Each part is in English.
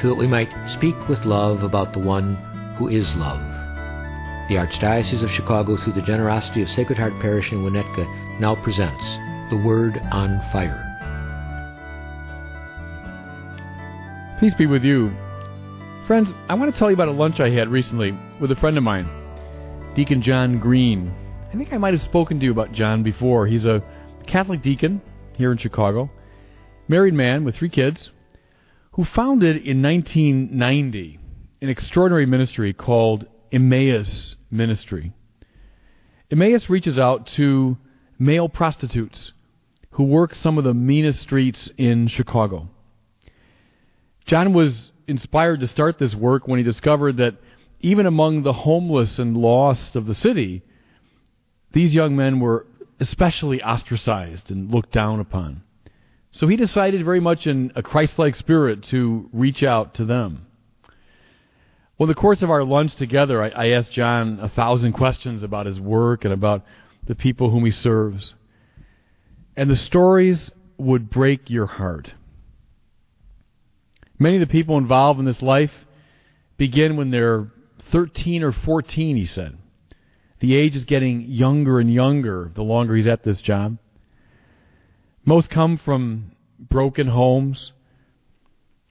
so that we might speak with love about the one who is love. The Archdiocese of Chicago, through the generosity of Sacred Heart Parish in Winnetka, now presents The Word on Fire. Peace be with you. Friends, I want to tell you about a lunch I had recently with a friend of mine, Deacon John Green. I think I might have spoken to you about John before. He's a Catholic deacon here in Chicago, married man with three kids, who founded in 1990 an extraordinary ministry called Emmaus Ministry. Emmaus reaches out to male prostitutes who work some of the meanest streets in Chicago. John was inspired to start this work when he discovered that even among the homeless and lost of the city, these young men were especially ostracized and looked down upon. So he decided very much in a Christ like spirit to reach out to them. Well, in the course of our lunch together, I, I, asked John a thousand questions about his work and about the people whom he serves. And the stories would break your heart. Many of the people involved in this life begin when they're 13 or 14, he said. The age is getting younger and younger the longer he's at this job. Most come from broken homes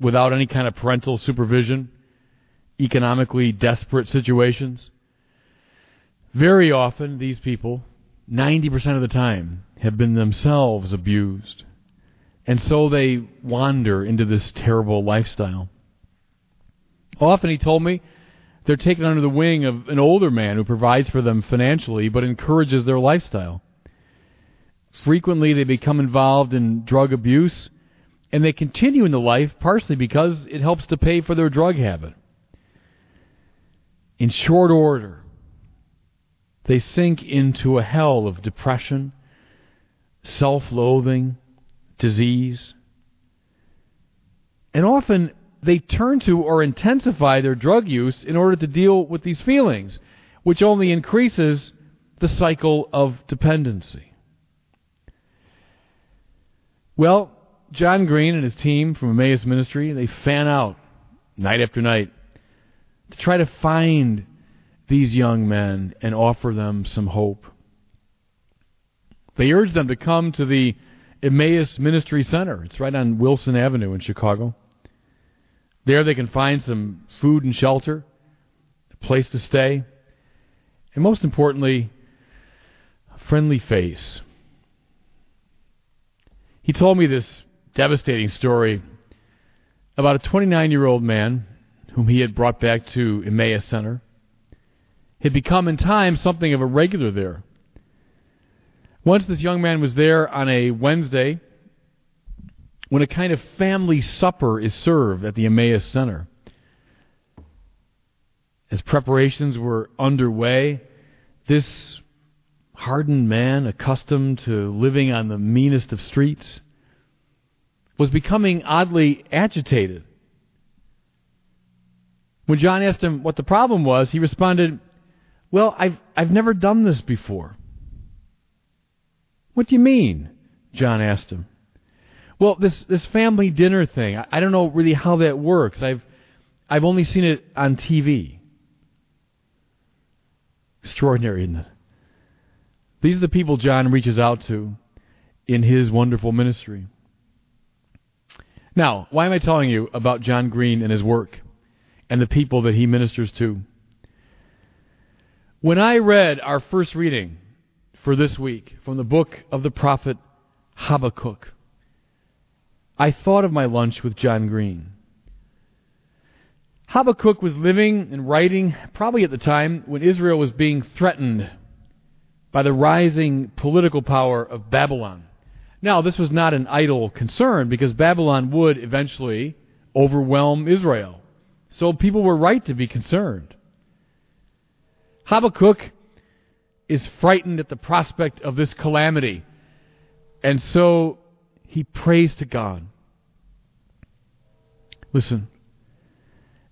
without any kind of parental supervision, economically desperate situations. Very often, these people, 90% of the time, have been themselves abused. And so they wander into this terrible lifestyle. Often, he told me, they're taken under the wing of an older man who provides for them financially but encourages their lifestyle. Frequently, they become involved in drug abuse, and they continue in the life partially because it helps to pay for their drug habit. In short order, they sink into a hell of depression, self loathing, disease. And often they turn to or intensify their drug use in order to deal with these feelings, which only increases the cycle of dependency. Well, John Green and his team from Emmaus Ministry, they fan out night after night to try to find these young men and offer them some hope. They urge them to come to the Emmaus Ministry Center. It's right on Wilson Avenue in Chicago. There they can find some food and shelter, a place to stay, and most importantly, a friendly face. He told me this devastating story about a 29 year old man whom he had brought back to Emmaus Center. Had become in time something of a regular there. Once this young man was there on a Wednesday when a kind of family supper is served at the Emmaus Center. As preparations were underway, this hardened man, accustomed to living on the meanest of streets, was becoming oddly agitated. When John asked him what the problem was, he responded, Well, I've, I've never done this before. What do you mean? John asked him. Well, this this family dinner thing, I, I don't know really how that works. I've I've only seen it on TV. Extraordinary, isn't it? These are the people John reaches out to in his wonderful ministry. Now, why am I telling you about John Green and his work and the people that he ministers to? When I read our first reading for this week from the book of the prophet Habakkuk, I thought of my lunch with John Green. Habakkuk was living and writing probably at the time when Israel was being threatened by the rising political power of Babylon. Now, this was not an idle concern because Babylon would eventually overwhelm Israel. So people were right to be concerned. Habakkuk is frightened at the prospect of this calamity. And so he prays to God. Listen.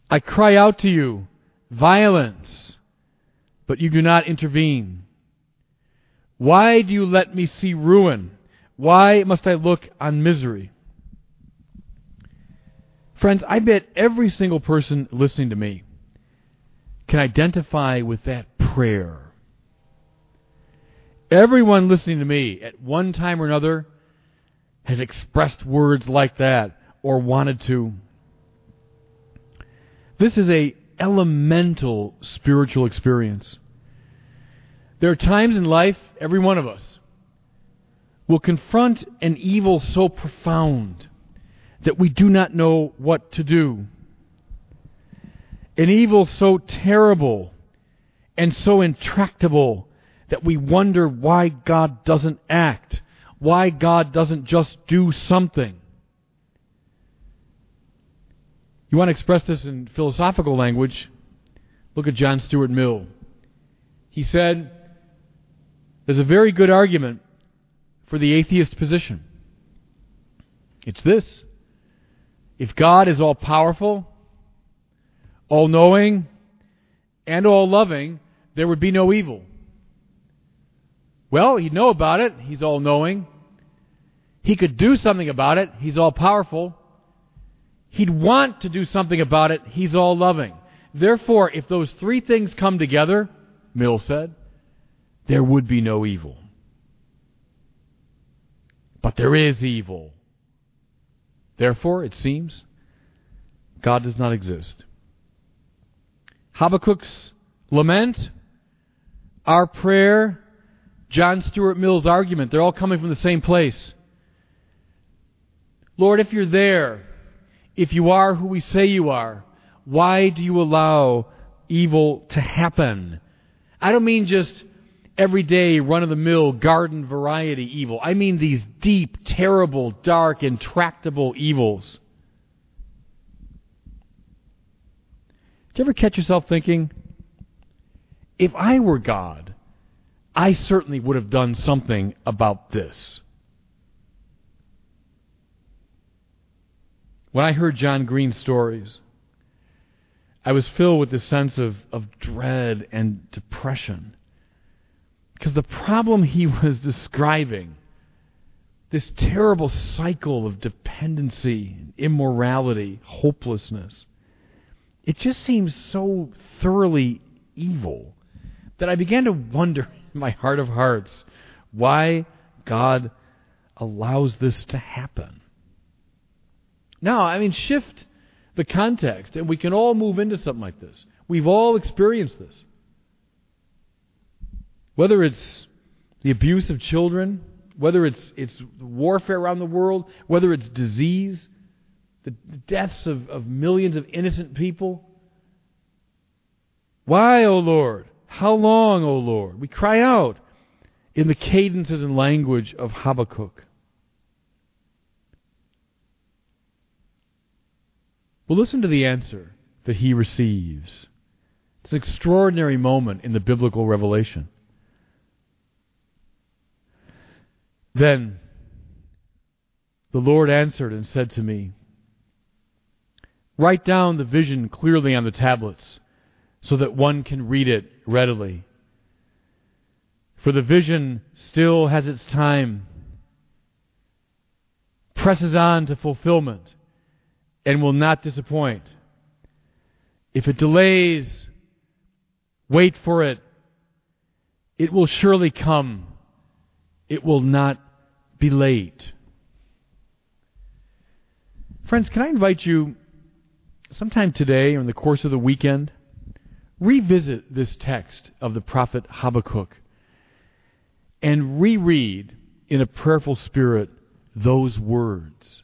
I cry out to you, violence, but you do not intervene. Why do you let me see ruin? Why must I look on misery? Friends, I bet every single person listening to me can identify with that prayer. Everyone listening to me at one time or another has expressed words like that or wanted to. This is a elemental spiritual experience. There are times in life, every one of us will confront an evil so profound that we do not know what to do. An evil so terrible and so intractable that we wonder why God doesn't act, why God doesn't just do something. You want to express this in philosophical language? Look at John Stuart Mill. He said, There's a very good argument for the atheist position. It's this if God is all powerful, all knowing, and all loving, there would be no evil. Well, he'd know about it. He's all knowing. He could do something about it. He's all powerful. He'd want to do something about it. He's all loving. Therefore, if those three things come together, Mill said, there would be no evil. But there is evil. Therefore, it seems, God does not exist. Habakkuk's lament, our prayer, John Stuart Mill's argument, they're all coming from the same place. Lord, if you're there, if you are who we say you are, why do you allow evil to happen? I don't mean just everyday, run of the mill, garden variety evil. I mean these deep, terrible, dark, intractable evils. Did you ever catch yourself thinking, if I were God, I certainly would have done something about this? When I heard John Green's stories, I was filled with this sense of, of dread and depression. Because the problem he was describing, this terrible cycle of dependency, immorality, hopelessness, it just seems so thoroughly evil that I began to wonder in my heart of hearts why God allows this to happen. Now, I mean, shift the context, and we can all move into something like this. We've all experienced this. Whether it's the abuse of children, whether it's, it's warfare around the world, whether it's disease, the deaths of, of millions of innocent people. Why, O Lord? How long, O Lord? We cry out in the cadences and language of Habakkuk. Well, listen to the answer that he receives. It's an extraordinary moment in the biblical revelation. Then the Lord answered and said to me, Write down the vision clearly on the tablets so that one can read it readily. For the vision still has its time, presses on to fulfillment, and will not disappoint. If it delays, wait for it. It will surely come. It will not be late. Friends, can I invite you sometime today or in the course of the weekend, revisit this text of the prophet Habakkuk and reread in a prayerful spirit those words.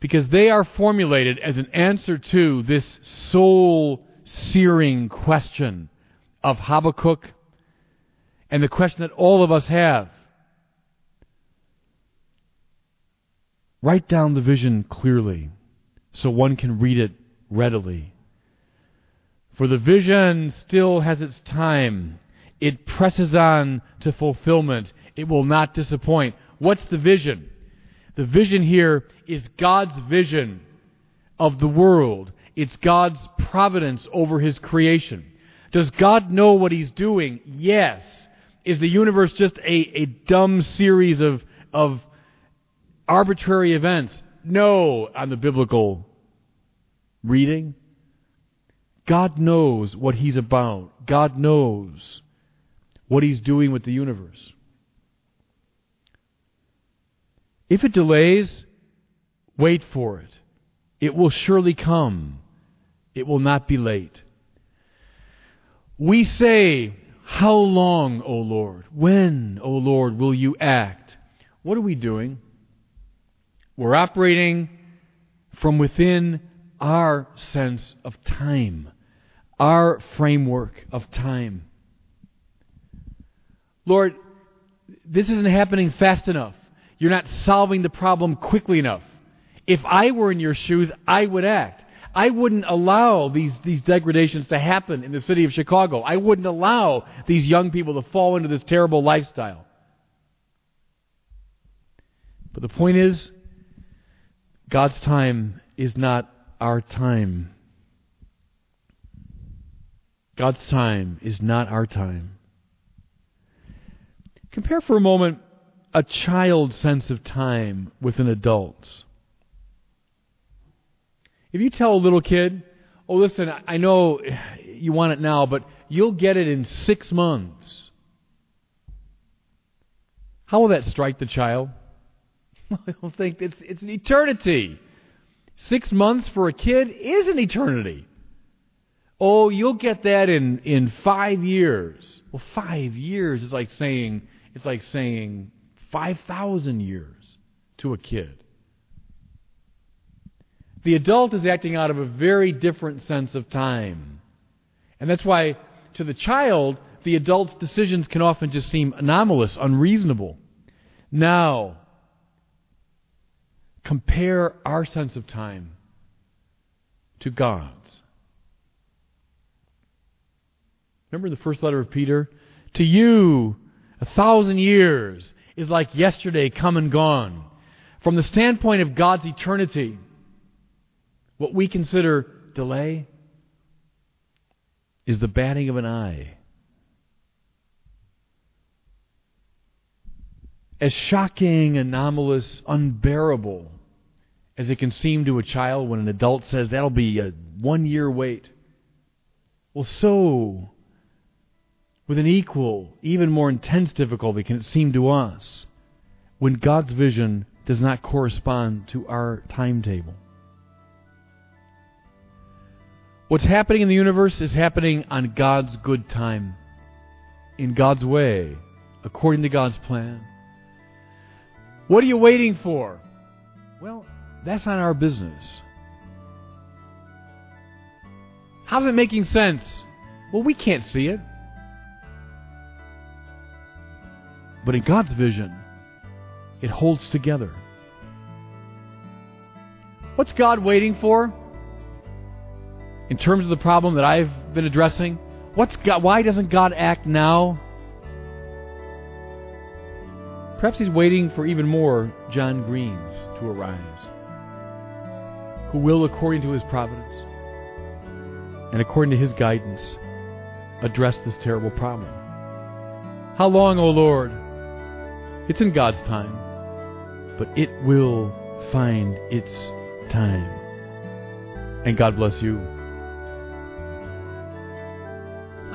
Because they are formulated as an answer to this soul searing question of Habakkuk and the question that all of us have. Write down the vision clearly so one can read it readily. For the vision still has its time. It presses on to fulfillment. It will not disappoint. What's the vision? The vision here is God's vision of the world. It's God's providence over His creation. Does God know what He's doing? Yes. Is the universe just a, a dumb series of, of arbitrary events? No, on the biblical reading. God knows what He's about. God knows what He's doing with the universe. If it delays, wait for it. It will surely come. It will not be late. We say, How long, O Lord? When, O Lord, will you act? What are we doing? We're operating from within our sense of time, our framework of time. Lord, this isn't happening fast enough. You're not solving the problem quickly enough. If I were in your shoes, I would act. I wouldn't allow these, these degradations to happen in the city of Chicago. I wouldn't allow these young people to fall into this terrible lifestyle. But the point is, God's time is not our time. God's time is not our time. Compare for a moment a child's sense of time with an adult's. If you tell a little kid, oh, listen, I know you want it now, but you'll get it in six months, how will that strike the child? They'll think it's, it's an eternity. Six months for a kid is an eternity. Oh, you'll get that in, in five years. Well, five years is like saying, it's like saying 5,000 years to a kid. The adult is acting out of a very different sense of time. And that's why, to the child, the adult's decisions can often just seem anomalous, unreasonable. Now, compare our sense of time to God's. Remember the first letter of Peter? To you, a thousand years is like yesterday come and gone. From the standpoint of God's eternity, what we consider delay is the batting of an eye. As shocking, anomalous, unbearable as it can seem to a child when an adult says that'll be a one year wait. Well, so with an equal, even more intense difficulty can it seem to us when God's vision does not correspond to our timetable. What's happening in the universe is happening on God's good time, in God's way, according to God's plan. What are you waiting for? Well, that's not our business. How's it making sense? Well, we can't see it. But in God's vision, it holds together. What's God waiting for? In terms of the problem that I've been addressing, what's God, why doesn't God act now? Perhaps he's waiting for even more John Greens to arise, who will, according to his providence and according to his guidance, address this terrible problem. How long, O Lord? It's in God's time, but it will find its time. And God bless you.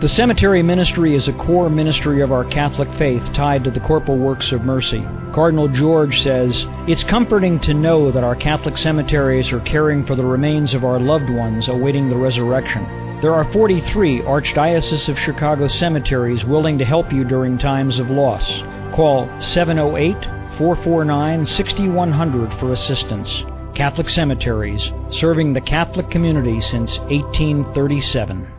The cemetery ministry is a core ministry of our Catholic faith tied to the corporal works of mercy. Cardinal George says, It's comforting to know that our Catholic cemeteries are caring for the remains of our loved ones awaiting the resurrection. There are 43 Archdiocese of Chicago cemeteries willing to help you during times of loss. Call 708 449 6100 for assistance. Catholic Cemeteries, serving the Catholic community since 1837.